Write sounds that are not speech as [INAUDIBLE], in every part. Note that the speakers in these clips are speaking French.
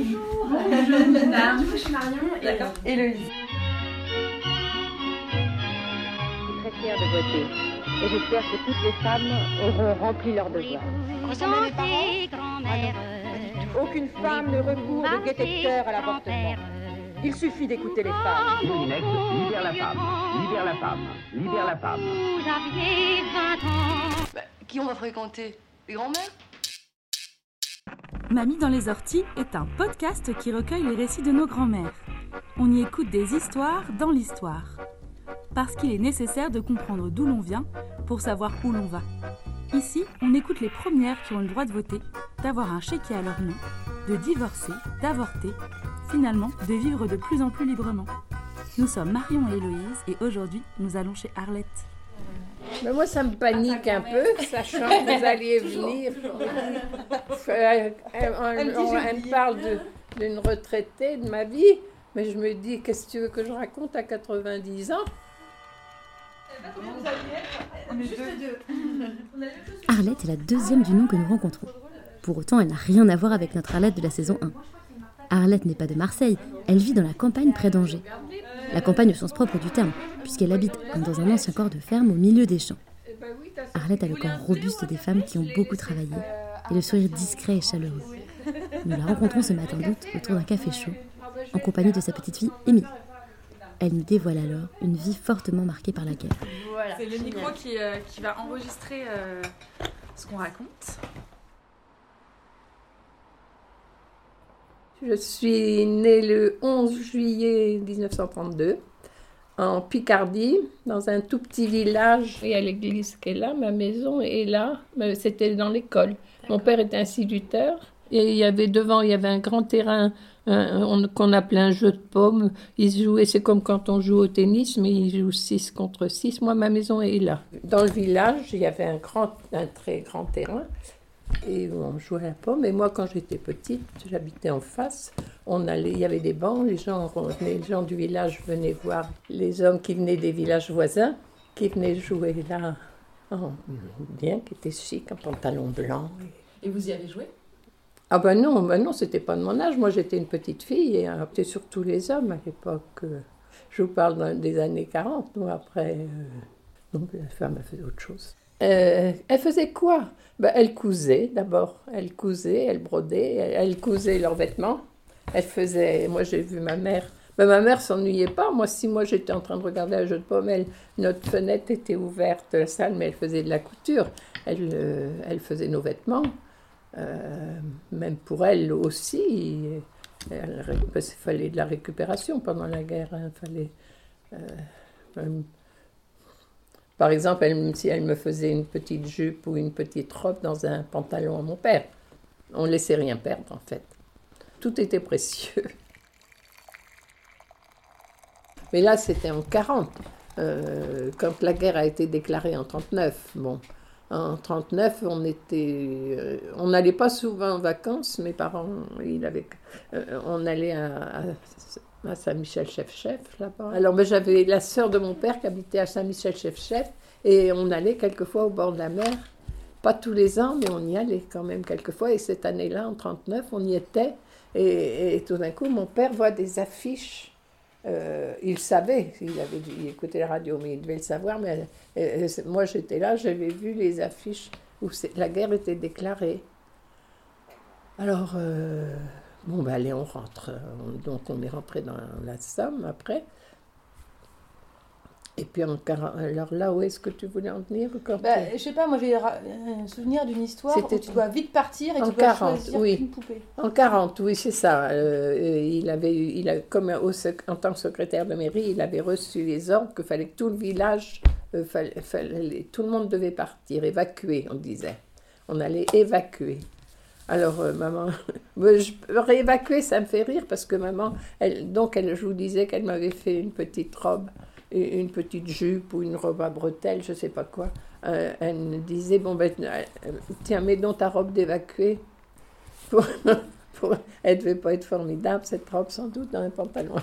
Bonjour Bonjour Du coup, je suis Marion et Héloïse. Je suis très fière de voter. Et j'espère que toutes les femmes auront rempli leur devoir. Aucune femme ne recourt de détecteur à l'avortement. Il suffit d'écouter les femmes. Moulinex, libère la femme, libère la femme, libère la femme. Bah, qui on va fréquenter? Les grands-mères? Mamie dans les orties est un podcast qui recueille les récits de nos grands-mères. On y écoute des histoires dans l'histoire. Parce qu'il est nécessaire de comprendre d'où l'on vient pour savoir où l'on va. Ici, on écoute les premières qui ont le droit de voter, d'avoir un chéquier à leur nom, de divorcer, d'avorter, finalement de vivre de plus en plus librement. Nous sommes Marion et Héloïse et aujourd'hui, nous allons chez Arlette. Mais moi, ça me panique un peu, sachant que [LAUGHS] vous alliez venir. Elle, [LAUGHS] elle- elle me parle de- d'une retraitée de ma vie, mais je me dis, qu'est-ce que tu veux que je raconte à 90 ans? [LAUGHS] Arlette est la deuxième du nom que nous rencontrons. Pour autant, elle n'a rien à voir avec notre Arlette de la saison 1. Arlette n'est pas de Marseille, elle vit dans la campagne près d'Angers. La campagne au sens propre du terme, puisqu'elle habite comme dans un ancien corps de ferme au milieu des champs. Arlette a le corps robuste des femmes qui ont beaucoup travaillé et le sourire discret et chaleureux. Nous la rencontrons ce matin d'août autour d'un café chaud, en compagnie de sa petite fille Amy. Elle nous dévoile alors une vie fortement marquée par la guerre. C'est le micro qui, euh, qui va enregistrer euh, ce qu'on raconte. Je suis née le 11 juillet 1932 en Picardie, dans un tout petit village. Il y a l'église qui est là, ma maison est là, mais c'était dans l'école. Mon père était instituteur et il y avait devant, il y avait un grand terrain qu'on appelait un jeu de pommes. Ils jouaient, c'est comme quand on joue au tennis, mais ils jouent 6 contre 6. Moi, ma maison est là. Dans le village, il y avait un, grand, un très grand terrain et on jouait à la pomme. Et moi, quand j'étais petite, j'habitais en face. On allait, il y avait des bancs, les gens, venaient- les gens du village venaient voir les hommes qui venaient des villages voisins, qui venaient jouer là, en bien, qui étaient chic, en pantalon blanc. Et vous y avez joué? Ah ben non, ben non, c'était pas de mon âge. Moi, j'étais une petite fille et euh, c'était surtout les hommes à l'époque. euh. Je vous parle des années 40, nous, après. euh, donc, la femme, elle faisait autre chose. Euh, elle faisait quoi? Ben, Elle cousait d'abord. Elle cousait, elle brodait, elle, cousait leurs vêtements. Elle faisait. Moi, j'ai vu ma mère. Ben, ma mère s'ennuyait pas. Moi, si moi j'étais en train de regarder un jeu de pommes, elle- notre fenêtre était ouverte la salle, mais elle faisait de la couture. Elle, euh, faisait nos vêtements. Euh, même pour elle aussi, parce qu'il fallait de la récupération pendant la guerre. hein, fallait, par exemple, si elle me faisait une petite jupe ou une petite robe dans un pantalon à mon père, on ne laissait rien perdre en fait. Tout était précieux. [LAUGHS] Mais là, c'était en 40, euh, quand la guerre a été déclarée en 39. Bon, en 39, on était, euh, on n'allait pas souvent en vacances. Mes parents, euh, on allait à- à Saint-Michel-Chef-Chef là-bas. Alors, j'avais la sœur de mon père qui habitait à Saint-Michel-Chef-Chef et on allait quelquefois au bord de la mer. Pas tous les ans, mais on y allait quand même quelquefois. Et cette année-là, en 39, on y était. Et, tout d'un coup, mon père voit des affiches. Euh, il savait, il avait dû il écoutait la radio, mais il devait le savoir. Mais euh, euh, moi, j'étais là, j'avais vu les affiches où la guerre était déclarée. Alors, bon, ben allez, on rentre. On- Donc, on est rentré dans la Somme après. Et puis, en, alors là, où est-ce que tu voulais en venir quand bah, Je sais pas, moi j'ai un souvenir d'une histoire où tu dois vite partir et en tu dois 40, choisir oui. une poupée. En 40, oui, c'est ça. Euh, il avait, il a, comme au, en tant que secrétaire de mairie, il avait reçu les ordres qu'il fallait que tout le village, euh, fallait, fallait, tout le monde devait partir, évacuer, on disait. On allait évacuer. Alors, euh, maman, [LAUGHS] je, réévacuer, ça me fait rire parce que maman, elle, donc elle, je vous disais qu'elle m'avait fait une petite robe une petite jupe ou une robe à bretelles, je ne sais pas quoi. Euh, elle me disait, bon, ben, euh, tiens, mets donc ta robe d'évacuer. Pour, [LAUGHS] pour, elle ne devait pas être formidable, cette robe, sans doute, dans un pantalon.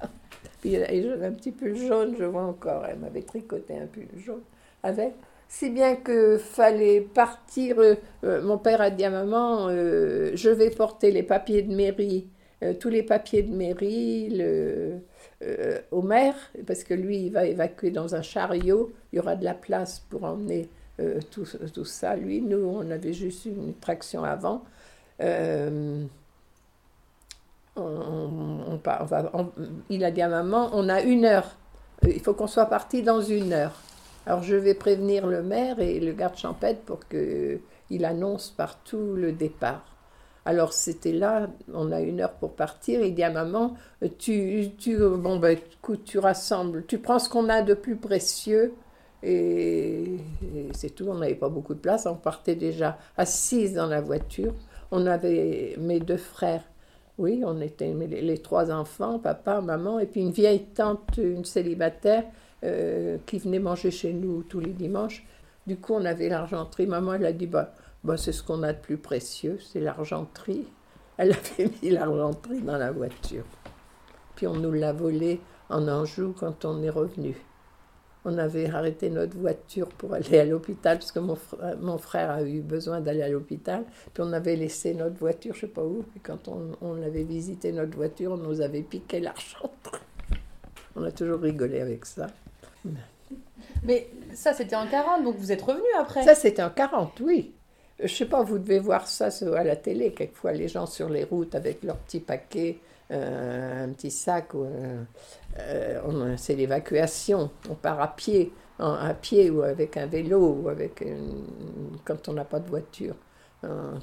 [LAUGHS] Puis j'avais un petit peu jaune, je vois encore. Elle m'avait tricoté un peu jaune avec. Si bien que fallait partir. Euh, mon père a dit à maman Je vais porter les papiers de mairie, tous les papiers de mairie, euh, au maire, parce que lui, il va évacuer dans un chariot. Il y aura de la place pour emmener euh, tout, tout, ça. Lui, nous, on avait juste une traction avant. Euh, il a dit à maman, on a une heure. Il faut qu'on soit parti dans une heure. Alors je vais prévenir le maire et le garde champêtre pour qu'il annonce partout le départ. Alors c'était là, on a une heure pour partir. Il dit à maman, tu, tu, bon ben, écoute, tu rassembles, tu prends ce qu'on a de plus précieux. Et, c'est tout, on n'avait pas beaucoup de place. On partait déjà assise dans la voiture. On avait mes deux frères. Oui, on était les, trois enfants, papa, maman, et puis une vieille tante, une célibataire, euh, qui venait manger chez nous tous les dimanches. Du coup, on avait l'argenterie. Maman, elle a dit, bah, bah, c'est ce qu'on a de plus précieux, c'est l'argenterie. Elle avait [LAUGHS] mis l'argenterie dans la voiture. Puis on nous l'a volé en Anjou quand on est revenu. On avait arrêté notre voiture pour aller à l'hôpital parce que mon, frère, a eu besoin d'aller à l'hôpital. Puis on avait laissé notre voiture, je sais pas où. Puis quand on, on avait visité notre voiture, on nous avait piqué l'argenterie. On a toujours rigolé avec ça. Mais ça, c'était en 40, donc vous êtes revenu après Ça, c'était en 40, oui. Je sais pas, vous devez voir ça à la télé, quelquefois, les gens sur les routes avec leur petit paquet, euh, un petit sac. Euh, c'est l'évacuation. On part à pied, à pied ou avec un vélo, ou avec quand on n'a pas de voiture.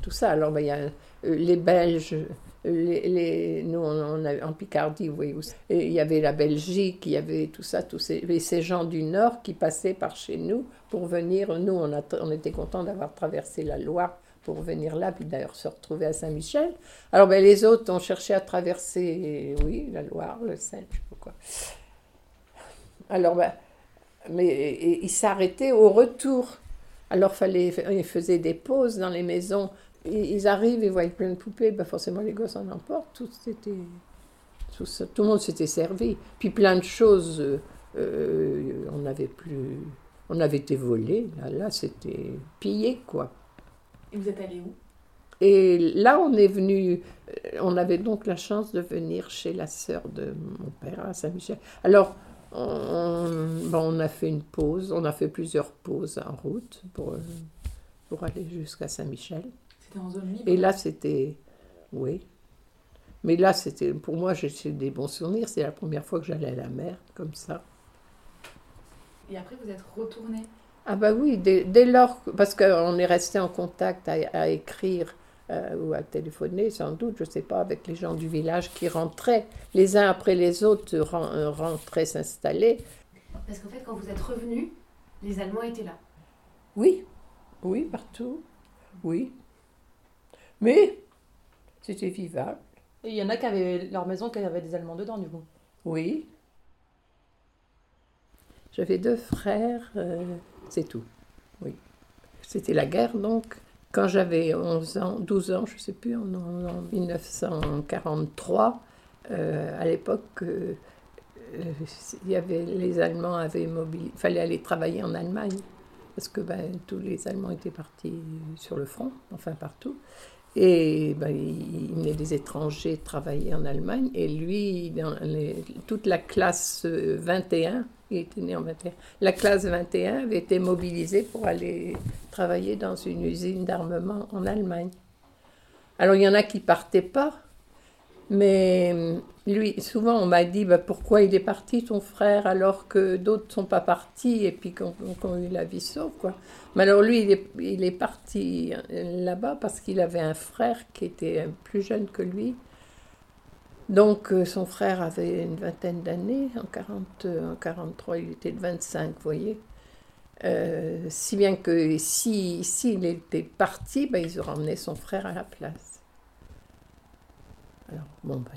Tout ça. Alors, ben, il y a les Belges, les, nous, on, en Picardie, oui, il y avait la Belgique, il y avait tout ça, tous ces, ces gens du Nord qui passaient par chez nous pour venir. Nous, on, a, on était contents d'avoir traversé la Loire pour venir là, puis d'ailleurs se retrouver à Saint-Michel. Alors, ben, les autres ont cherché à traverser, oui, la Loire, le Seine, je sais pas quoi. Alors, ben, mais ils s'arrêtaient au retour. Alors, fallait, ils faisaient des pauses dans les maisons ils arrivent, ils voient plein de poupées, ben forcément les gosses en emportent. Tout, tout, tout le monde s'était servi. Puis plein de choses, euh, euh, on avait plus, on avait été volé. Là, là c'était pillé quoi. Et vous êtes allé où? Et là, on est venu. Euh, on avait donc la chance de venir chez la sœur de mon père à Saint-Michel. Alors, on, on a fait une pause. On a fait plusieurs pauses en route pour, pour aller jusqu'à Saint-Michel. Et là, c'était. Oui. Mais là, c'était. Pour moi, j'ai des bons souvenirs. C'est la première fois que j'allais à la mer, comme ça. Et après, vous êtes retourné? Ah, bah oui, dès, lors. Parce qu'on est resté en contact à, écrire. Euh, ou à téléphoner, sans doute, je ne sais pas, avec les gens du village qui rentraient, les uns après les autres euh, rentraient s'installer. Parce qu'en fait, quand vous êtes revenu, les Allemands étaient là. Oui, oui, partout, oui. Mais c'était vivable. Et il y en a qui avaient leur maison qui avait des Allemands dedans, du coup. Oui. J'avais deux frères, euh, c'est tout. Oui. C'était la guerre, donc. Quand j'avais 11 ans, 12 ans, je ne sais plus, en, 1943, euh, à l'époque, euh, il y avait, les Allemands avaient mobilisé, il fallait aller travailler en Allemagne, parce que ben, tous les Allemands étaient partis sur le front, enfin partout. Et ben, il venait des étrangers travailler en Allemagne. Et lui, toute la classe 21, il était né en 21, la classe 21 avait été mobilisée pour aller travailler dans une usine d'armement en Allemagne. Alors il y en a qui partaient pas. Mais lui, souvent, on m'a dit bah, pourquoi il est parti, ton frère, alors que d'autres sont pas partis et puis qu'on ont eu la vie sauve. Quoi. Mais alors, lui, il est, il est parti là-bas parce qu'il avait un frère qui était plus jeune que lui. Donc, euh, son frère avait une vingtaine d'années. En, 40, en 43, il était de 25, vous voyez. Euh, si bien que s'il si, était parti, ben, ils auraient emmené son frère à la place. Alors, bon, ben,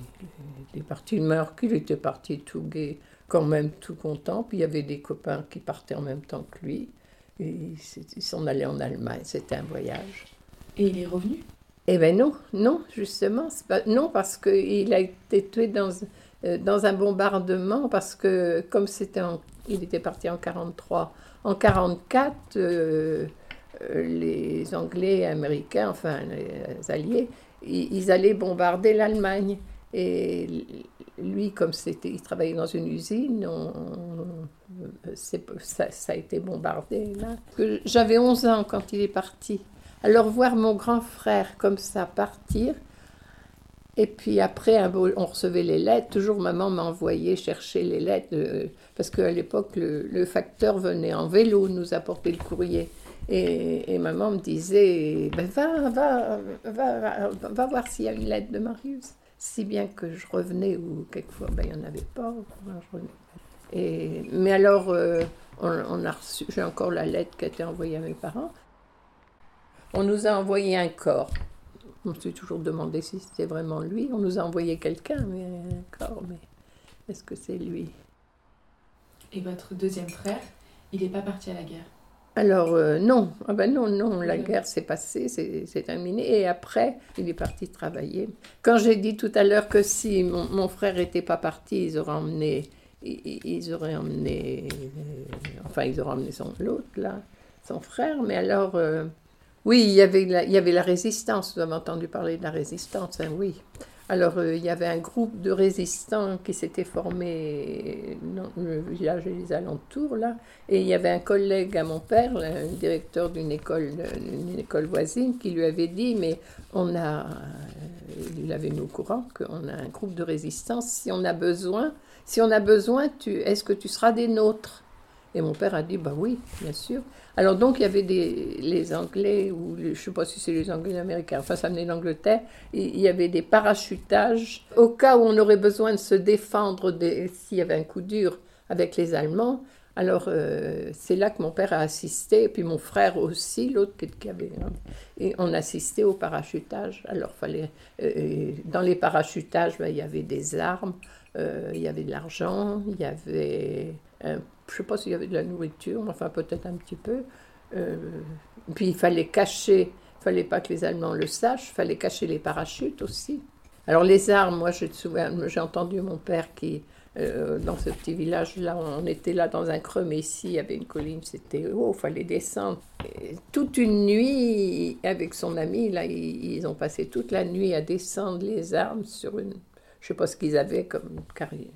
il, est parti, mais alors qu'il était parti tout gai, quand même tout content. Puis il y avait des copains qui partaient en même temps que lui. Et il s'en allait en Allemagne, c'était un voyage. Et il est revenu? Eh bien non, non, justement. Non, parce qu'il a été tué dans, euh, dans un bombardement, parce que comme c'était il était parti en 43, en 44, euh, euh, les Anglais Américains, enfin les Alliés, ils, allaient bombarder l'Allemagne. Et lui, comme c'était, il travaillait dans une usine, ça, ça, a été bombardé là. J'avais 11 ans quand il est parti. Alors voir mon grand frère comme ça partir, et puis après, on recevait les lettres. Toujours maman m'envoyait chercher les lettres, euh, parce qu'à l'époque, le, facteur venait en vélo nous apporter le courrier. Et, maman me disait, ben va, va, va, va, voir s'il y a une lettre de Marius. Si bien que je revenais, ou quelquefois, ben, il n'y en avait pas. Et, mais alors, euh, on, a j'ai encore la lettre qui a été envoyée à mes parents. On nous a envoyé un corps. On s'est toujours demandé si c'était vraiment lui. On nous a envoyé quelqu'un, mais un corps, mais est-ce que c'est lui? Et votre deuxième frère, il n'est pas parti à la guerre? Alors euh, non, ah ben non, non, la guerre s'est passée, c'est terminé. Et après, il est parti travailler. Quand j'ai dit tout à l'heure que si mon, frère n'était pas parti, ils auraient emmené, ils, auraient emmené, euh, enfin ils auraient emmené son l'autre là, son frère. Mais alors, euh, oui, il y avait la, résistance. Vous avez entendu parler de la résistance, hein, oui. Alors, euh, il y avait un groupe de résistants qui s'était formé dans le village et les alentours, là. Et il y avait un collègue à mon père, un directeur d'une école, école voisine, qui lui avait dit Mais on a. Il avait mis au courant qu'on a un groupe de résistance. Si on a besoin, si on a besoin, est-ce que tu seras des nôtres? Et mon père a dit Bah oui, bien sûr. Alors donc il y avait des, les Anglais, ou je ne sais pas si c'est les Anglais américains, enfin ça venait d'Angleterre, il y avait des parachutages au cas où on aurait besoin de se défendre s'il y avait un coup dur avec les Allemands. Alors euh, c'est là que mon père a assisté, et puis mon frère aussi, l'autre qui avait... Hein, et on assistait au parachutage. Alors fallait, euh, dans les parachutages, ben, il y avait des armes, euh, il y avait de l'argent, il y avait un je ne sais pas s'il y avait de la nourriture, enfin peut-être un petit peu. Euh, puis il fallait cacher, il fallait pas que les Allemands le sachent, il fallait cacher les parachutes aussi. Alors les armes, moi j'ai entendu mon père qui, euh, dans ce petit village-là, on était là dans un creux, mais ici il y avait une colline, c'était haut, il fallait descendre. toute une nuit, avec son ami, là, ils, ont passé toute la nuit à descendre les armes sur une, je sais pas ce qu'ils avaient comme carrière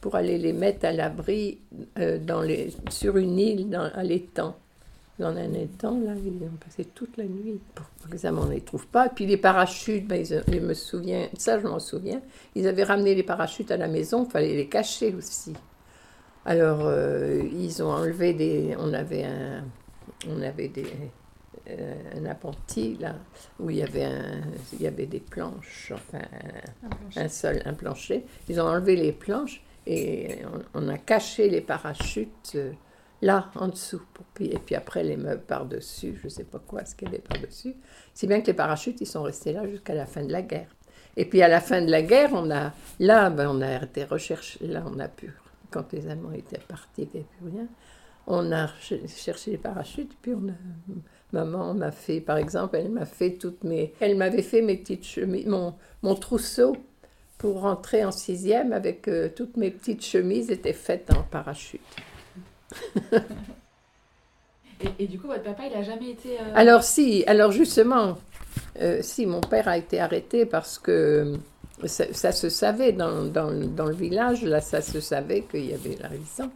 pour aller les mettre à l'abri euh, sur une île dans, à l'étang. Dans un étang, là, ils ont passé toute la nuit. Pour, exemple, on ne les trouve pas. Et puis les parachutes, ben, je me souviens, ça je m'en souviens, ils avaient ramené les parachutes à la maison, il fallait les cacher aussi. Alors, euh, ils ont enlevé des... On avait un... On avait des, euh, un appentis là où il y avait un, il y avait des planches enfin un, un, seul un plancher ils ont enlevé les planches et on, a caché les parachutes euh, là, en dessous. et puis après, les meubles par-dessus, je ne sais pas quoi, ce qu'il y avait par-dessus. Si bien que les parachutes, ils sont restés là jusqu'à la fin de la guerre. Et puis à la fin de la guerre, on a, là, ben, on a été recherché, là, on a pu, quand les Allemands étaient partis, il n'y avait plus rien, on a cherché les parachutes, puis maman m'a fait, par exemple, elle m'a fait toutes mes, elle m'avait fait mes petites chemises, mon, mon trousseau pour rentrer en sixième avec euh, toutes mes petites chemises étaient faites en parachute. [LAUGHS] et, du coup, votre papa, il n'a jamais été... Euh, alors si, alors justement, euh, si, mon père a été arrêté parce que ça, se savait dans, dans, dans, le village, là, ça se savait qu'il y avait la résistance.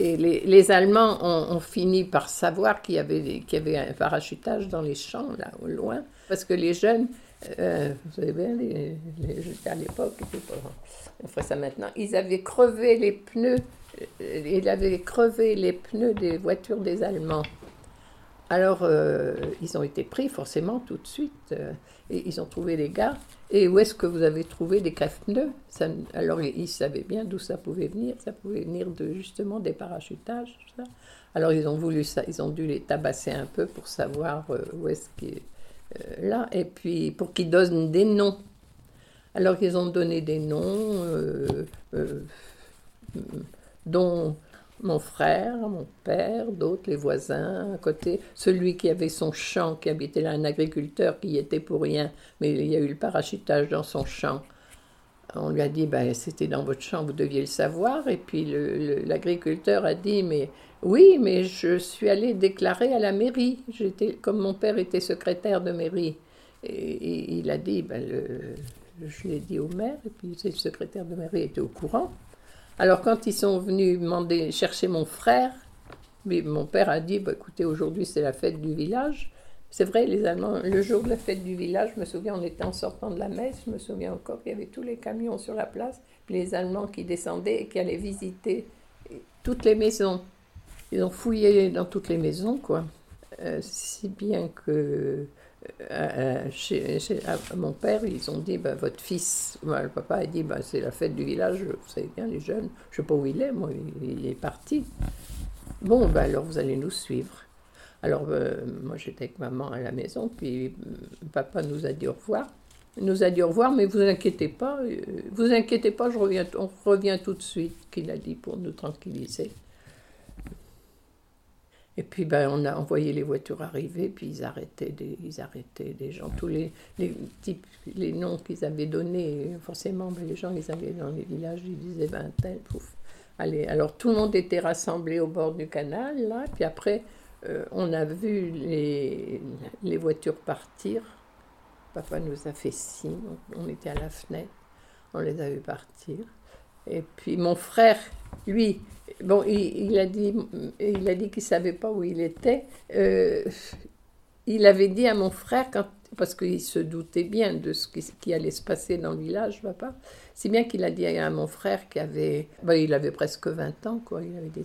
Et les, les Allemands ont, ont, fini par savoir qu'il y, avait, qu'il y avait un parachutage dans les champs, là, au loin, parce que les jeunes Euh, vous savez bien, les, à l'époque, on ferait ça maintenant, ils avaient crevé les pneus, euh, ils avaient crevé les pneus des voitures des Allemands. Alors, euh, ils ont été pris forcément tout de suite. et ils ont trouvé les gars. Et où est-ce que vous avez trouvé des crève-pneus? Alors, ils savaient bien d'où ça pouvait venir. Ça pouvait venir de justement des parachutages. ça. Alors, ils ont voulu ça. Ils ont dû les tabasser un peu pour savoir où est-ce qu'ils là, et puis pour qu'ils donnent des noms. Alors qu'ils ont donné des noms, euh, euh, dont mon frère, mon père, d'autres, les voisins à côté, celui qui avait son champ, qui habitait là, un agriculteur qui y était pour rien, mais il y a eu le parachutage dans son champ. On lui a dit, ben, c'était dans votre champ, vous deviez le savoir. Et puis l'agriculteur a dit, mais oui, mais je suis allé déclarer à la mairie. J'étais, comme mon père était secrétaire de mairie. Et, il a dit, ben, je l'ai dit au maire, et puis le secrétaire de mairie était au courant. Alors quand ils sont venus demander, chercher mon frère, mais mon père a dit, ben, écoutez, aujourd'hui c'est la fête du village. C'est vrai, les Allemands, le jour de la fête du village, je me souviens, on était en sortant de la messe, je me souviens encore qu'il y avait tous les camions sur la place, puis les Allemands qui descendaient et qui allaient visiter toutes les maisons. Ils ont fouillé dans toutes les maisons, quoi. Euh, si bien que euh, euh, chez, mon père, ils ont dit ben, Votre fils, le papa a dit ben, C'est la fête du village, vous savez bien, les jeunes, je ne sais pas où il est, moi, il, est parti. Bon, ben, alors vous allez nous suivre. Alors, moi j'étais avec maman à la maison, puis papa nous a dit au revoir. Il nous a dit au revoir, mais vous inquiétez pas, vous inquiétez pas, je reviens, on revient tout de suite, qu'il a dit pour nous tranquilliser. Et puis ben, on a envoyé les voitures arriver, puis ils arrêtaient des, ils arrêtaient des gens. Tous les, les, types, les noms qu'ils avaient donnés, forcément, ben, les gens, ils allaient dans les villages, ils disaient, ben tel, pouf. Allez, alors tout le monde était rassemblé au bord du canal, là, puis après, euh, on a vu les, les voitures partir. Papa nous a fait signe, on était à la fenêtre, on les a vu partir. Et puis mon frère, lui, bon, il, a dit, il a dit qu'il savait pas où il était. Euh, il avait dit à mon frère, parce qu'il se doutait bien de ce qui, allait se passer dans le village, papa, si bien qu'il a dit à mon frère qui avait, ben, il avait presque 20 ans, quoi, il avait des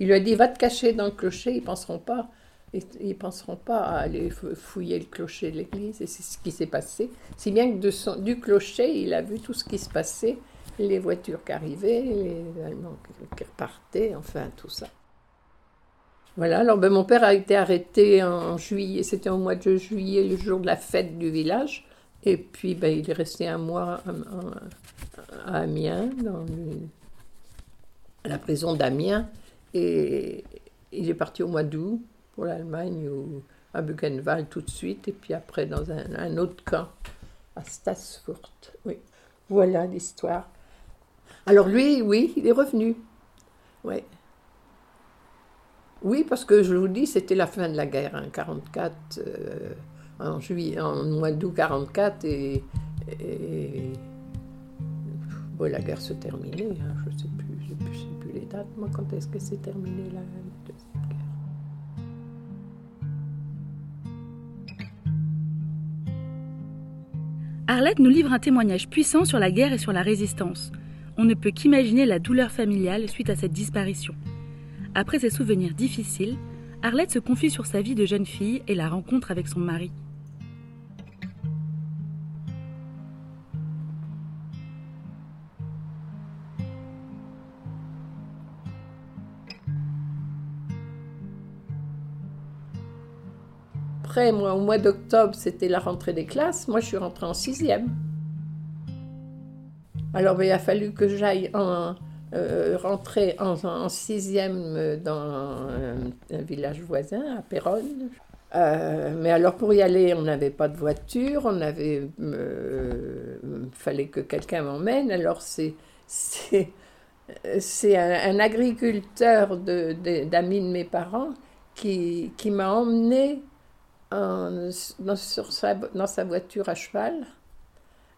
Il lui a dit, va te cacher dans le clocher, ils penseront pas. Ils penseront pas à aller fouiller le clocher de l'église, et c'est ce qui s'est passé. Si bien que du clocher, il a vu tout ce qui se passait les voitures qui arrivaient, les Allemands qui repartaient, enfin tout ça. Voilà, alors ben, mon père a été arrêté en juillet, c'était au mois de juillet, le jour de la fête du village. Et puis ben, il est resté un mois à, Amiens, dans la prison d'Amiens. Et il est parti au mois d'août pour l'Allemagne, ou à Buchenwald tout de suite, et puis après dans un, un autre camp à Stassfurt. Oui, voilà l'histoire. Alors lui, oui, il est revenu. Ouais. Oui, parce que je vous dis, c'était la fin de la guerre, hein, 44, euh, en juillet, en mois d'août 44, et, la guerre se terminait. Hein, je ne sais plus, je sais plus les dates. Moi, quand est-ce que s'est terminée la, deuxième guerre? Arlette nous livre un témoignage puissant sur la guerre et sur la résistance on ne peut qu'imaginer la douleur familiale suite à cette disparition. Après ces souvenirs difficiles, Arlette se confie sur sa vie de jeune fille et la rencontre avec son mari. Après, moi, au mois d'octobre, c'était la rentrée des classes. Moi, je suis rentrée en sixième. Alors il a fallu que j'aille euh, rentrer en, sixième dans un, village voisin, à Péronne. Euh, mais alors pour y aller, on n'avait pas de voiture, on avait, euh, fallait que quelqu'un m'emmène. Alors c'est c'est un, agriculteur d'amis de, mes parents qui, qui m'a emmené dans, sa, dans sa voiture à cheval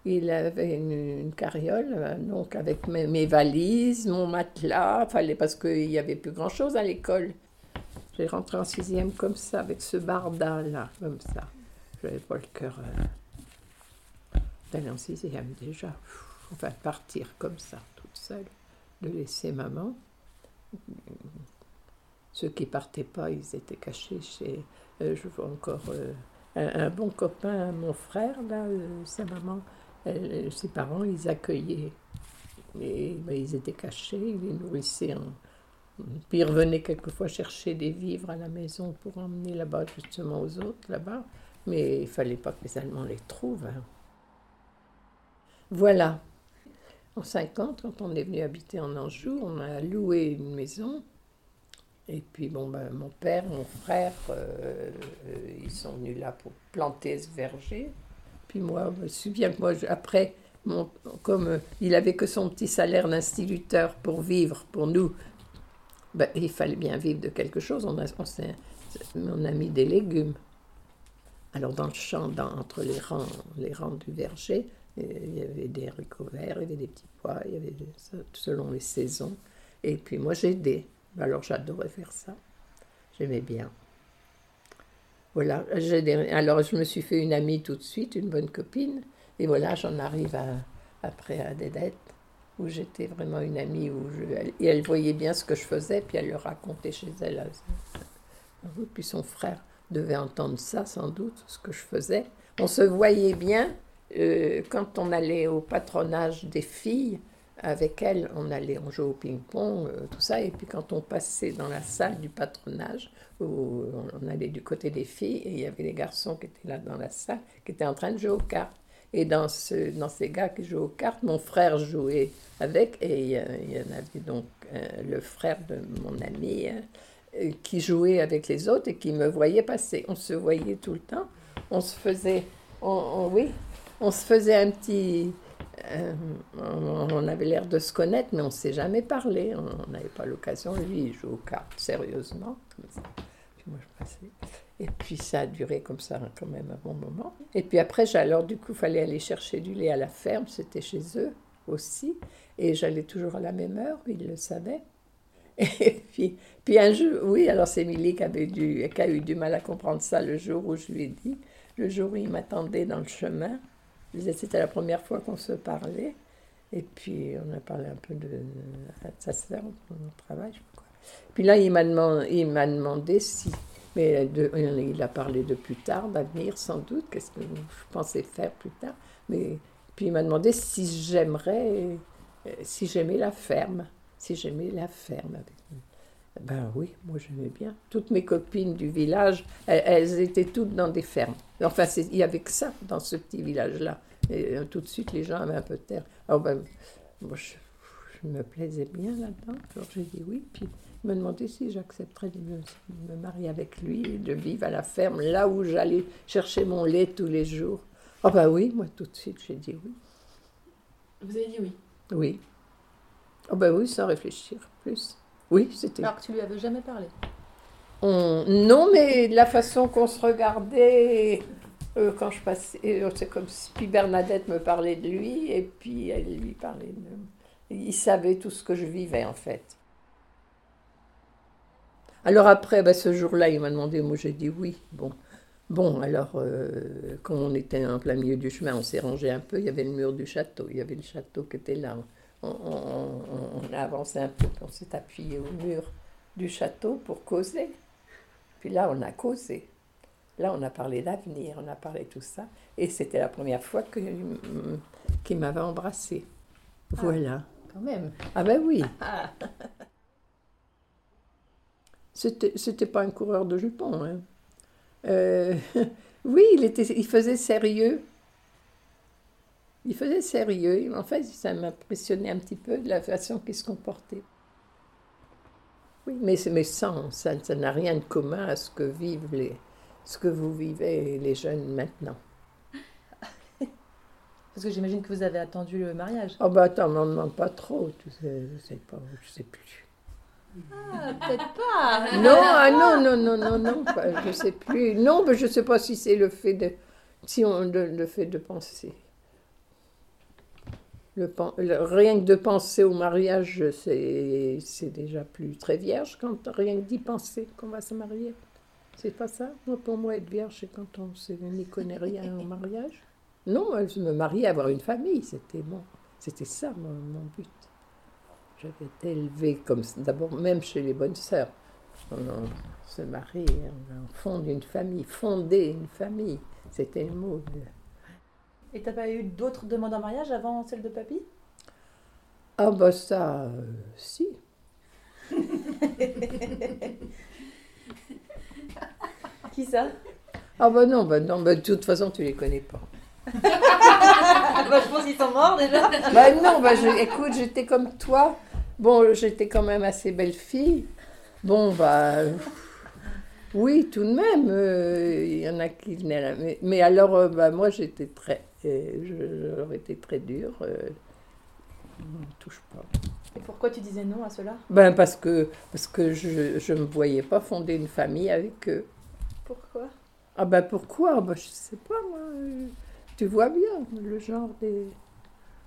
il avait une, carriole, euh, donc avec mes, valises, mon matelas, fallait parce qu'il n'y avait plus grand-chose à l'école. J'ai rentré en sixième comme ça, avec ce barda là, comme ça. J'avais pas le cœur. Euh, d'aller en sixième déjà. Enfin, partir comme ça, toute seule, de laisser maman. Ceux qui partaient pas, ils étaient cachés chez. Euh, je vois encore euh, un, bon copain, mon frère, là, euh, sa maman, ses parents, ils accueillaient. Ben, ils étaient cachés, ils les nourrissaient. Puis ils revenaient quelquefois chercher des vivres à la maison pour emmener là-bas, justement aux autres, là-bas. Mais il fallait pas que les Allemands les trouvent. Hein. Voilà. En 50, quand on est venu habiter en Anjou, on a loué une maison et puis, bon, ben, mon père, mon frère, euh, euh, ils sont venus là pour planter ce verger. Puis moi, je me souviens que moi, après, comme euh, il avait que son petit salaire d'instituteur pour vivre, pour nous, ben, il fallait bien vivre de quelque chose. On a, mis des légumes. Alors, dans le champ, entre les rangs, les rangs du verger, il y avait des haricots verts, il y avait des petits pois, il y avait selon les saisons. Et puis, moi, j'ai aidé. Alors j'adorais faire ça. J'aimais bien. Voilà. Alors je me suis fait une amie tout de suite, une bonne copine. Et voilà, j'en arrive après à des dettes où j'étais vraiment une amie, où et elle voyait bien ce que je faisais, puis elle le racontait chez elle. Puis son frère devait entendre ça, sans doute, ce que je faisais. On se voyait bien euh, quand on allait au patronage des filles avec elle, on allait, on jouait au ping-pong, euh, tout ça. Et puis quand on passait dans la salle du patronage, où on allait du côté des filles, et il y avait des garçons qui étaient là dans la salle, qui étaient en train de jouer aux cartes. Et dans, ce, dans ces gars qui jouaient aux cartes, mon frère jouait avec, et il y, en avait donc euh, le frère de mon ami euh, qui jouait avec les autres et qui me voyait passer. On se voyait tout le temps. On se faisait, oui, on se faisait un petit euh, on avait l'air de se connaître, mais on ne s'est jamais parlé. On n'avait pas l'occasion. Lui, il joue aux cartes sérieusement, passais. Et puis ça a duré comme ça quand même un bon moment. Et puis après, alors du coup, il fallait aller chercher du lait à la ferme. C'était chez eux aussi. Et j'allais toujours à la même heure, il le savait. [LAUGHS] Et puis, un jour, oui, alors c'est Émilie qui, avait dû, qui a eu du mal à comprendre ça le jour où je lui ai dit, le jour où il m'attendait dans le chemin. C'était la première fois qu'on se parlait. Et puis, on a parlé un peu de, sa sœur, de mon travail, quoi. Puis là, il m'a demandé, si. Mais il a parlé de plus tard, d'avenir sans doute, qu'est-ce que je pensais faire plus tard. Mais puis il m'a demandé si j'aimerais, si j'aimais la ferme, si j'aimais la ferme avec ben oui, moi j'aimais bien. Toutes mes copines du village, elles, étaient toutes dans des fermes. Enfin, il y avait que ça dans ce petit village-là. Et euh, tout de suite, les gens avaient un peu de terre. Alors, ben, moi, je, me plaisais bien là-dedans. Alors j'ai dit oui. Puis il me demandait si j'accepterais de me, marier avec lui de vivre à la ferme, là où j'allais chercher mon lait tous les jours. Oh ben oui, moi tout de suite, j'ai dit oui. Vous avez dit oui? Oui. Oh ben oui, sans réfléchir plus. Oui, c'était. Alors que tu lui avais jamais parlé Non, mais la façon qu'on se regardait euh, quand je passais, euh, c'est comme si Bernadette me parlait de lui et puis elle lui parlait de. Il savait tout ce que je vivais en fait. Alors après, bah, ce jour-là, il m'a demandé, moi j'ai dit oui. Bon, bon alors euh, quand on était en plein milieu du chemin, on s'est rangé un peu, il y avait le mur du château, il y avait le château qui était là on, a avancé un peu, on s'est appuyé au mur du château pour causer. Puis là, on a causé. Là, on a parlé d'avenir, on a parlé tout ça. Et c'était la première fois qu'il m'avait embrassé. Ah, voilà. quand même. Ah ben oui. [LAUGHS] c'était, c'était pas un coureur de jupons. Hein. Euh, [LAUGHS] oui, il, était, il faisait sérieux. Il faisait sérieux. En fait, ça m'impressionnait un petit peu de la façon qu'il se comportait. Oui, mais, mais sans, ça n'a rien de commun à ce que vivent les, ce que vous vivez les jeunes maintenant. [LAUGHS] Parce que j'imagine que vous avez attendu le mariage. Oh bah attends, m'en demande pas trop, tu sais, je sais pas, je sais plus. Ah, peut-être pas. [LAUGHS] Non, ah, non, non, non, non, non, je sais plus. Non, mais je sais pas si c'est le fait de, si on, le fait de penser rien que de penser au mariage, c'est déjà plus très vierge quand rien que d'y penser qu'on va se marier. C'est pas ça? Pour moi, être vierge, c'est quand on n'y connaît rien au mariage. Non, me mariais, avoir une famille, c'était bon. C'était ça mon, but. J'avais été élevée comme d'abord, même chez les bonnes sœurs. On, se marie, on fonde une famille, fonder une famille. C'était le mot. Et t'as pas eu d'autres demandes en mariage avant celle de papy? Ah bah ça, euh, si. [LAUGHS] Qui ça? Ah bah non, bah non, bah de toute façon tu les connais pas. [LAUGHS] bah, je pense qu'ils sont morts déjà. bah non, bah je, écoute, j'étais comme toi. Bon, j'étais quand même assez belle fille. Bon, bah. Oui, tout de même, euh, il y en a qui venaient là. Mais, mais alors, euh, bah, moi, j'étais très. Euh, J'aurais été très dure. on ne touche pas. Et pourquoi tu disais non à cela? Ben, parce que, parce que je ne me voyais pas fonder une famille avec eux. Pourquoi? Ah, ben pourquoi? Ben, Je sais pas, moi. Tu vois bien le genre des.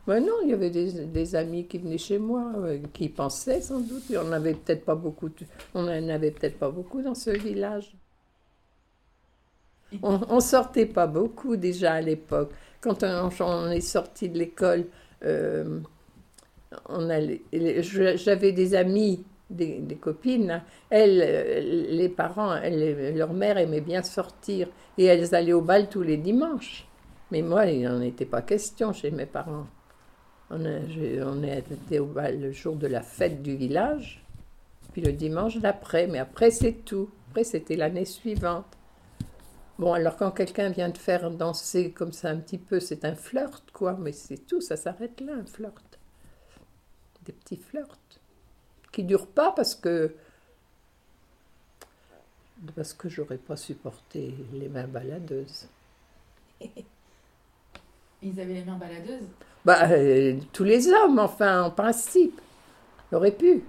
Ben non, il y avait des, des amis qui venaient chez moi, qui pensaient sans doute. On n'avait peut-être pas beaucoup. On n'en avait peut-être pas beaucoup dans ce village. On, on sortait pas beaucoup déjà à l'époque. Quand on, est sorti de l'école, euh, j'avais des amis, des, copines. Elles, les parents, leur mère aimait bien sortir et elles allaient au bal tous les dimanches. Mais moi, il n'en était pas question chez mes parents. On, on était au bal le jour de la fête du village, puis le dimanche d'après, mais après c'est tout. Après c'était l'année suivante. Bon, alors quand quelqu'un vient te faire danser comme ça un petit peu, c'est un flirt, quoi, mais c'est tout, ça s'arrête là, un flirt. Des petits flirts qui durent pas parce que parce que j'aurais pas supporté les mains baladeuses. [LAUGHS] Ils avaient les mains baladeuses? Bah, euh, tous les hommes, enfin, en principe. Auraient pu.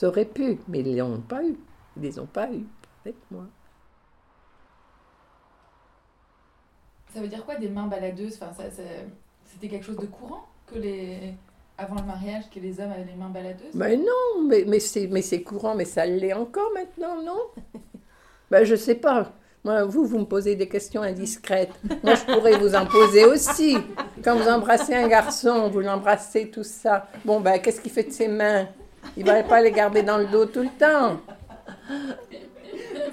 Ils auraient pu, mais ils ne l'ont pas eu. Ils ne les ont pas eu avec Ça veut dire quoi des mains baladeuses? Enfin, ça, C'était quelque chose de courant que les avant le mariage que les hommes avaient les mains baladeuses? Mais non, mais, mais c'est courant, mais ça l'est encore maintenant, non? Ben je sais pas. Moi, vous, vous me posez des questions indiscrètes. Moi, je pourrais vous en poser aussi. Quand vous embrassez un garçon, vous l'embrassez, tout ça. Bon, ben, qu'est-ce qu'il fait de ses mains? Il ne va pas les garder dans le dos tout le temps.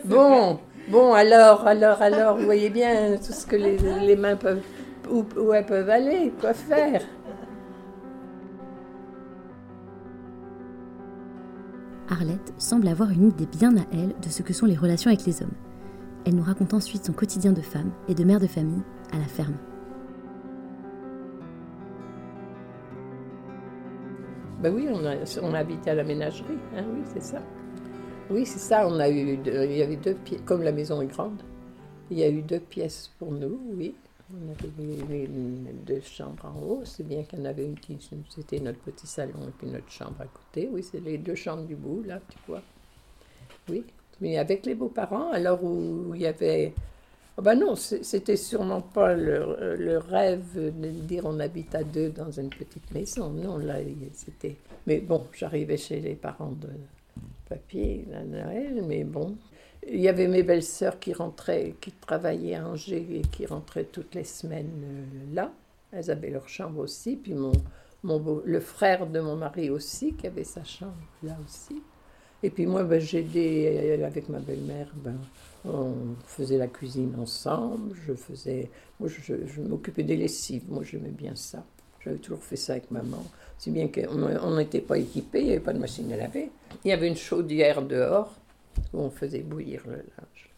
Bon, bon, alors, alors, alors, vous voyez bien tout ce que les, les mains peuvent, où, où elles peuvent aller, quoi faire. Arlette semble avoir une idée bien à elle de ce que sont les relations avec les hommes. Elle nous raconte ensuite son quotidien de femme et de mère de famille à la ferme. Ben oui, on a, on à la ménagerie, hein, oui, c'est ça. Oui, c'est ça, on a eu, deux, il y avait deux pièces, comme la maison est grande, il y a eu deux pièces pour nous, oui. On avait deux chambres en haut, c'est bien qu'il y en avait une qui, c'était notre petit salon et puis notre chambre à côté, oui, c'est les deux chambres du bout, là, tu vois. Oui, mais avec les beaux-parents, alors où il y avait... Oh ben non, c'était sûrement pas le, le, rêve de dire on habite à deux dans une petite maison. Non, là, c'était... Mais bon, j'arrivais chez les parents de papier à Noël, mais bon. Il y avait mes belles-sœurs qui rentraient, qui travaillaient à Angers et qui rentraient toutes les semaines là. Elles avaient leur chambre aussi. Puis mon, mon beau, le frère de mon mari aussi, qui avait sa chambre là aussi. Et puis moi, ben, j'aidais avec ma belle-mère. Ben, on faisait la cuisine ensemble. Je faisais, moi, je, je m'occupais des lessives. Moi, j'aimais bien ça. J'avais toujours fait ça avec maman. Si bien qu'on n'était pas équipé, il n'y avait pas de machine à laver. Il y avait une chaudière dehors où on faisait bouillir le linge.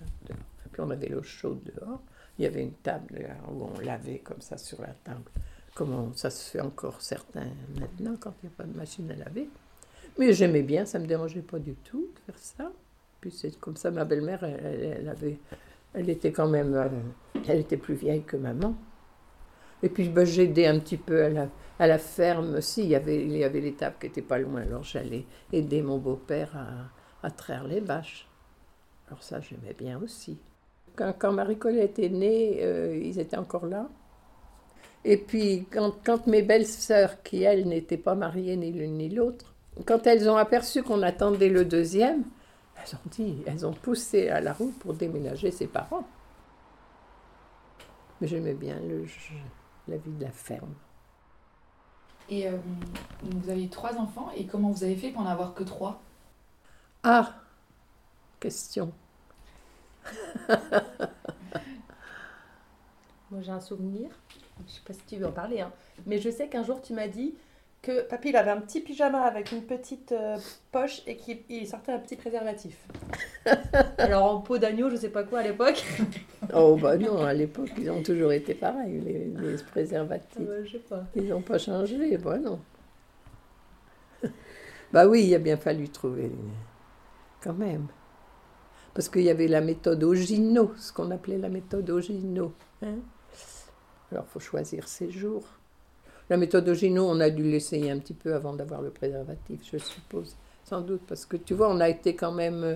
Puis on avait l'eau chaude dehors. Il y avait une table où on lavait comme ça sur la table. Comment ça se fait encore certains maintenant quand il n'y a pas de machine à laver? Mais j'aimais bien, ça ne me dérangeait pas du tout de faire ça. Puis c'est comme ça, ma belle-mère, elle, elle, avait, elle était quand même, euh, elle était plus vieille que maman. Et puis ben, j'aidais un petit peu à la, ferme aussi. Il y avait, l'étape qui n'était pas loin, alors j'allais aider mon beau-père à, traire les vaches. Alors ça, j'aimais bien aussi. Quand, Marie-Colette est née, euh, ils étaient encore là. Et puis quand, quand mes belles-sœurs, qui elles n'étaient pas mariées ni l'une ni l'autre, quand elles ont aperçu qu'on attendait le deuxième, elles ont dit, elles ont poussé à la roue pour déménager ses parents. Mais j'aimais bien le, la vie de la ferme. Et euh, vous avez trois enfants, et comment vous avez fait pour n'en avoir que trois? Ah Question. [LAUGHS] Moi j'ai un souvenir, je sais pas si tu veux en parler, hein. mais je sais qu'un jour tu m'as dit que papy il avait un petit pyjama avec une petite euh, poche et qu'il sortait un petit préservatif. [LAUGHS] Alors en peau d'agneau, je sais pas quoi à l'époque. [LAUGHS] oh bah non, à l'époque ils ont toujours été pareils, les, les préservatifs. Ah bah, je sais pas. Ils n'ont pas changé, bah non. [LAUGHS] bah oui, il a bien fallu trouver quand même. Parce qu'il y avait la méthode Ogino, ce qu'on appelait la méthode Ogino. Hein Alors il faut choisir ses jours. La méthode Ogino, on a dû l'essayer un petit peu avant d'avoir le préservatif, je suppose. Sans doute, parce que tu vois, on a été quand même. Euh,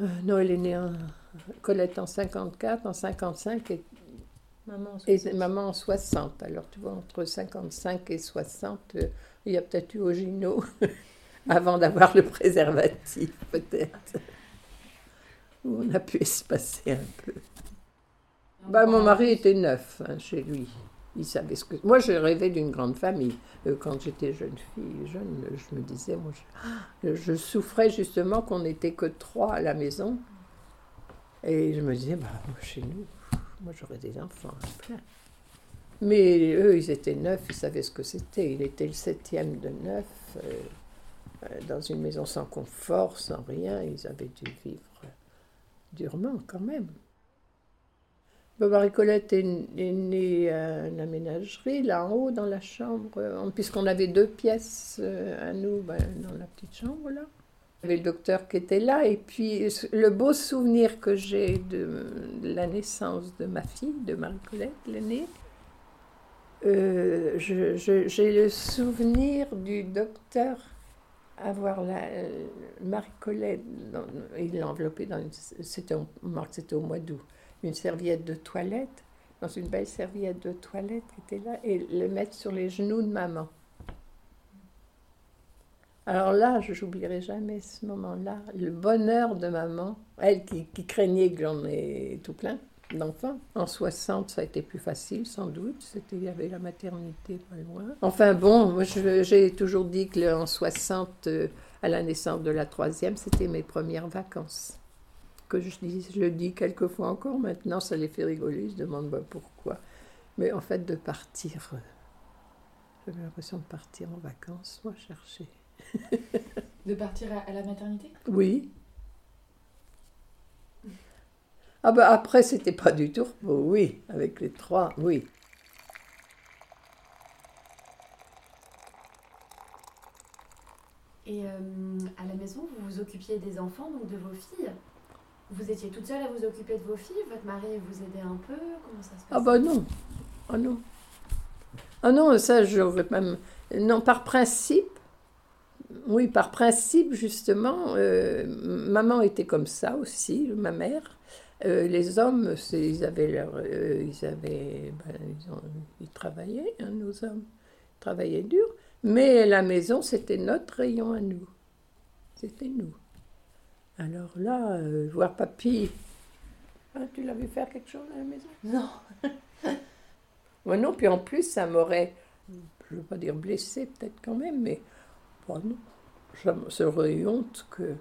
euh, Noël est né en. Colette en 54, en 55 et. Maman en 60. Et maman en 60. Alors tu vois, entre 55 et 60, euh, il y a peut-être eu Ogino [LAUGHS] avant d'avoir le préservatif, peut-être. Où on a pu espacer un peu. Bah, mon mari était neuf hein, chez lui. Il savait ce que. Moi, j'ai rêvé d'une grande famille. Euh, quand j'étais jeune fille, jeune, je me disais, moi, je, souffrais justement qu'on n'était que trois à la maison. Et je me disais, bah, chez nous, moi, j'aurais des enfants. Mais eux, ils étaient neufs, ils savaient ce que c'était. Il était le septième de neuf, euh, euh, dans une maison sans confort, sans rien. Ils avaient dû vivre durement quand même. Marie-Colette est, née à la ménagerie, là en haut, dans la chambre, puisqu'on avait deux pièces euh, à nous, ben, dans la petite chambre là. Il y avait le docteur qui était là, et puis le beau souvenir que j'ai de, la naissance de ma fille, de Marie-Colette, l'aînée, euh, j'ai le souvenir du docteur avoir la Marie-Colette, il l'a enveloppée dans une. C'était au mois d'août une serviette de toilette, dans une belle serviette de toilette qui était là, et le mettre sur les genoux de maman. Alors là, je n'oublierai jamais ce moment-là, le bonheur de maman, elle qui, craignait que j'en ai tout plein d'enfants. En 60, ça a été plus facile, sans doute. C'était, il y avait la maternité pas loin. Enfin bon, moi j'ai toujours dit que en 60, euh, à la naissance de la troisième, c'était mes premières vacances que je, dis, je le dis quelquefois encore, maintenant ça les fait rigoler, ils se demandent bah, pourquoi. Mais en fait, de partir, euh, j'avais l'impression de partir en vacances, moi chercher. de partir à, la maternité? Oui. Ah bah après, c'était pas du tout oui, avec les trois, oui. Et euh, à la maison, vous vous occupiez des enfants, donc de vos filles? Vous étiez toute seule à vous occuper de vos filles Votre mari vous aidait un peu Comment ça se passe Ah bah non. Ah non. Ah non, ça j'aurais même... Non, par principe, oui, par principe, justement, euh, maman était comme ça aussi, ma mère. Euh, les hommes, ils avaient leur, euh, ils avaient, ben, ils, travaillaient, hein, nos hommes, ils travaillaient dur. Mais la maison, c'était notre rayon à nous. C'était nous. Alors là, euh, voir papy. Ah, tu l'as vu faire quelque chose à la maison? Non. [LAUGHS] Moi non, puis en plus, ça m'aurait, je ne veux pas dire blessé peut-être quand même, mais bon, non. Ça serait honte que,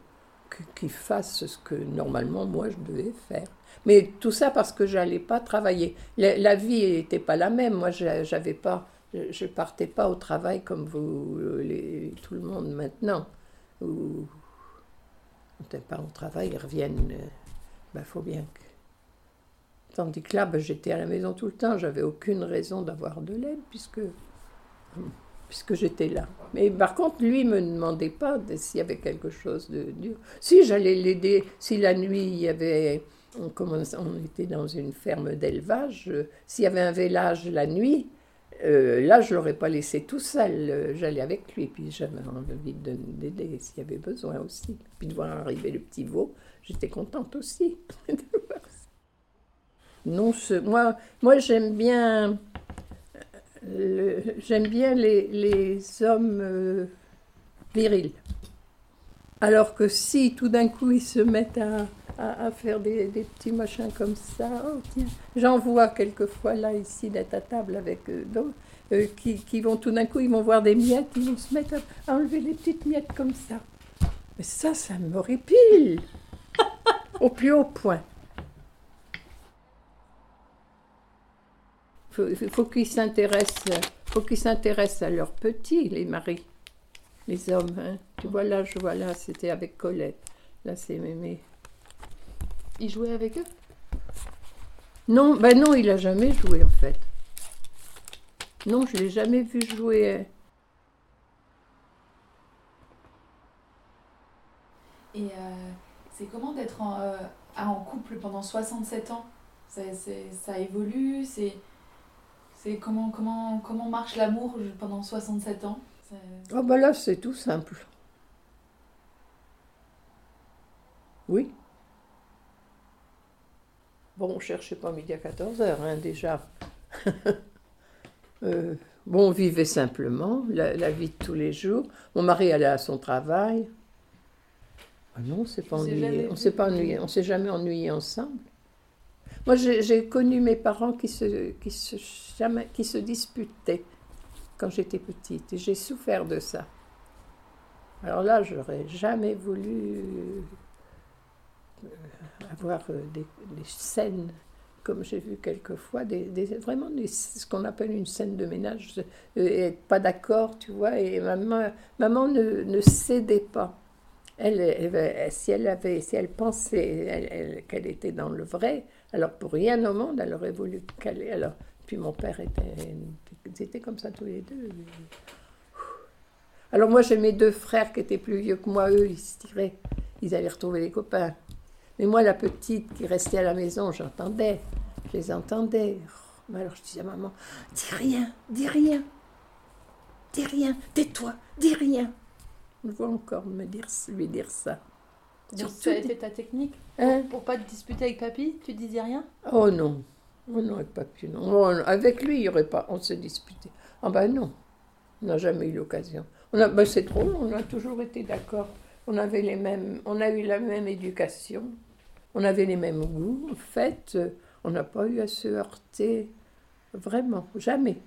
qu'il fasse ce que normalement moi je devais faire. Mais tout ça parce que j'allais pas travailler. La, vie n'était pas la même. Moi, j'avais pas, je partais pas au travail comme vous, les, tout le monde maintenant. Ou, quand tes parents travaillent, ils reviennent. Il euh, ben, faut bien que. Tandis que là, ben, j'étais à la maison tout le temps, j'avais aucune raison d'avoir de l'aide puisque, puisque j'étais là. Mais par contre, lui ne me demandait pas s'il y avait quelque chose de dur. Si j'allais l'aider, si la nuit il y avait. On, on était dans une ferme d'élevage, euh, s'il y avait un village la nuit, euh, là, je ne l'aurais pas laissé tout seul. Euh, j'allais avec lui. Puis j'avais envie d'aider s'il y avait besoin aussi. Puis de voir arriver le petit veau, j'étais contente aussi. [LAUGHS] non, moi, moi j'aime bien, j'aime bien les, hommes euh, virils. Alors que si tout d'un coup ils se mettent à, à, faire des, des, petits machins comme ça, oh, j'en vois quelquefois là, ici, d'être à table avec eux, euh, qui, qui, vont tout d'un coup, ils vont voir des miettes, ils vont se mettre à, enlever des petites miettes comme ça. Mais ça, ça m'horripile [LAUGHS] au plus haut point. Il faut, qu'ils s'intéressent, faut qu'ils s'intéressent à leurs petits, les maris, les hommes. Hein. Tu vois là, je vois là, c'était avec Colette. Là, c'est Mémé. Il jouait avec eux? Non, ben non, il a jamais joué en fait. Non, je l'ai jamais vu jouer. Et euh, c'est comment d'être en, euh, en, couple pendant 67 ans? Ça, ça évolue C'est c'est comment, comment, comment marche l'amour pendant 67 ans? Oh bah là, c'est tout simple. Oui. Bon, on cherchait pas midi à 14h, hein, déjà. [LAUGHS] euh, bon, on vivait simplement, la, vie de tous les jours. Mon mari allait à son travail. Ah non, c'est pas ennuyé. On s'est pas ennuyé. On s'est jamais ennuyé ensemble. Moi, j'ai connu mes parents qui se, qui se, jamais, qui se disputaient quand j'étais petite. Et j'ai souffert de ça. Alors là, j'aurais jamais voulu euh, avoir euh, des, scènes comme j'ai vu quelquefois, des, vraiment ce qu'on appelle une scène de ménage, et être pas d'accord, tu vois, et maman, maman ne, cédait pas. Elle, si elle avait, si elle pensait qu'elle était dans le vrai, alors pour rien au monde, elle aurait voulu. Alors, puis mon père était, ils comme ça tous les deux. Alors moi j'ai mes deux frères qui étaient plus vieux que moi, eux ils se tiraient, ils allaient retrouver les copains. Mais moi la petite qui restait à la maison, j'entendais, je les entendais. Oh, alors je disais à maman, dis rien, dis rien, dis rien, tais-toi, dis rien. Je vois encore me dire, lui dire ça. Donc tu as été ta technique hein pour, pas te disputer avec papy Tu disais rien? Oh non. Oh non, avec papy, non. Oh, avec lui, il y aurait pas. On se disputait. Ah ben non. On n'a jamais eu l'occasion. On ben c'est drôle, on a toujours été d'accord. On avait les mêmes, on a eu la même éducation. On avait les mêmes goûts. En fait, on n'a pas eu à se heurter. Vraiment, jamais.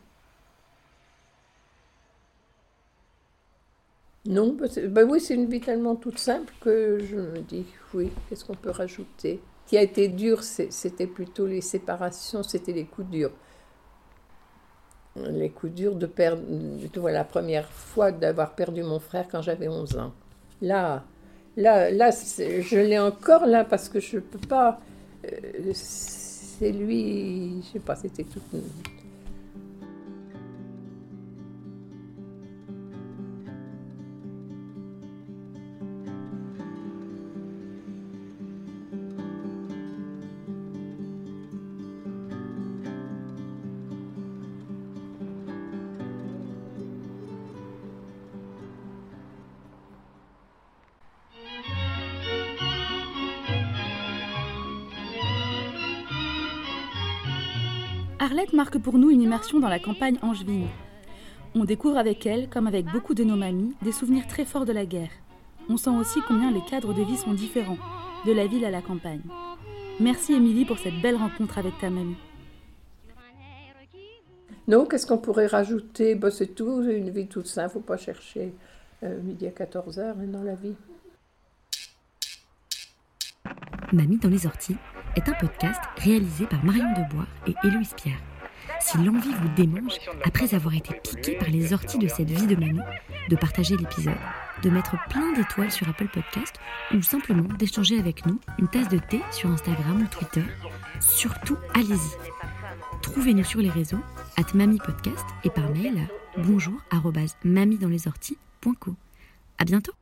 Non, bah, oui, c'est une vie tellement toute simple que je me dis, oui, qu'est-ce qu'on peut rajouter? Qui a été dur, c'était plutôt les séparations, c'était les coups durs. Les coups durs de perdre, la première fois d'avoir perdu mon frère quand j'avais 11 ans. Là, là, là, je l'ai encore là parce que je ne peux pas. Euh, c'est lui, je sais pas, c'était tout. Arlette marque pour nous une immersion dans la campagne angevine. On découvre avec elle, comme avec beaucoup de nos mamies, des souvenirs très forts de la guerre. On sent aussi combien les cadres de vie sont différents, de la ville à la campagne. Merci Émilie pour cette belle rencontre avec ta mamie. Non, qu'est-ce qu'on pourrait rajouter? Bah, C'est tout, une vie toute simple, faut pas chercher euh, midi à 14h hein, dans la vie. Mamie dans les orties est un podcast réalisé par Marion Debois et Héloïse Pierre. Si l'envie vous démange, après avoir été piqué par les orties de cette vie de mamie, de partager l'épisode, de mettre plein d'étoiles sur Apple Podcast ou simplement d'échanger avec nous une tasse de thé sur Instagram ou Twitter, surtout allez-y. Trouvez-nous sur les réseaux, at Podcast et par mail à bonjour mamie. À bientôt!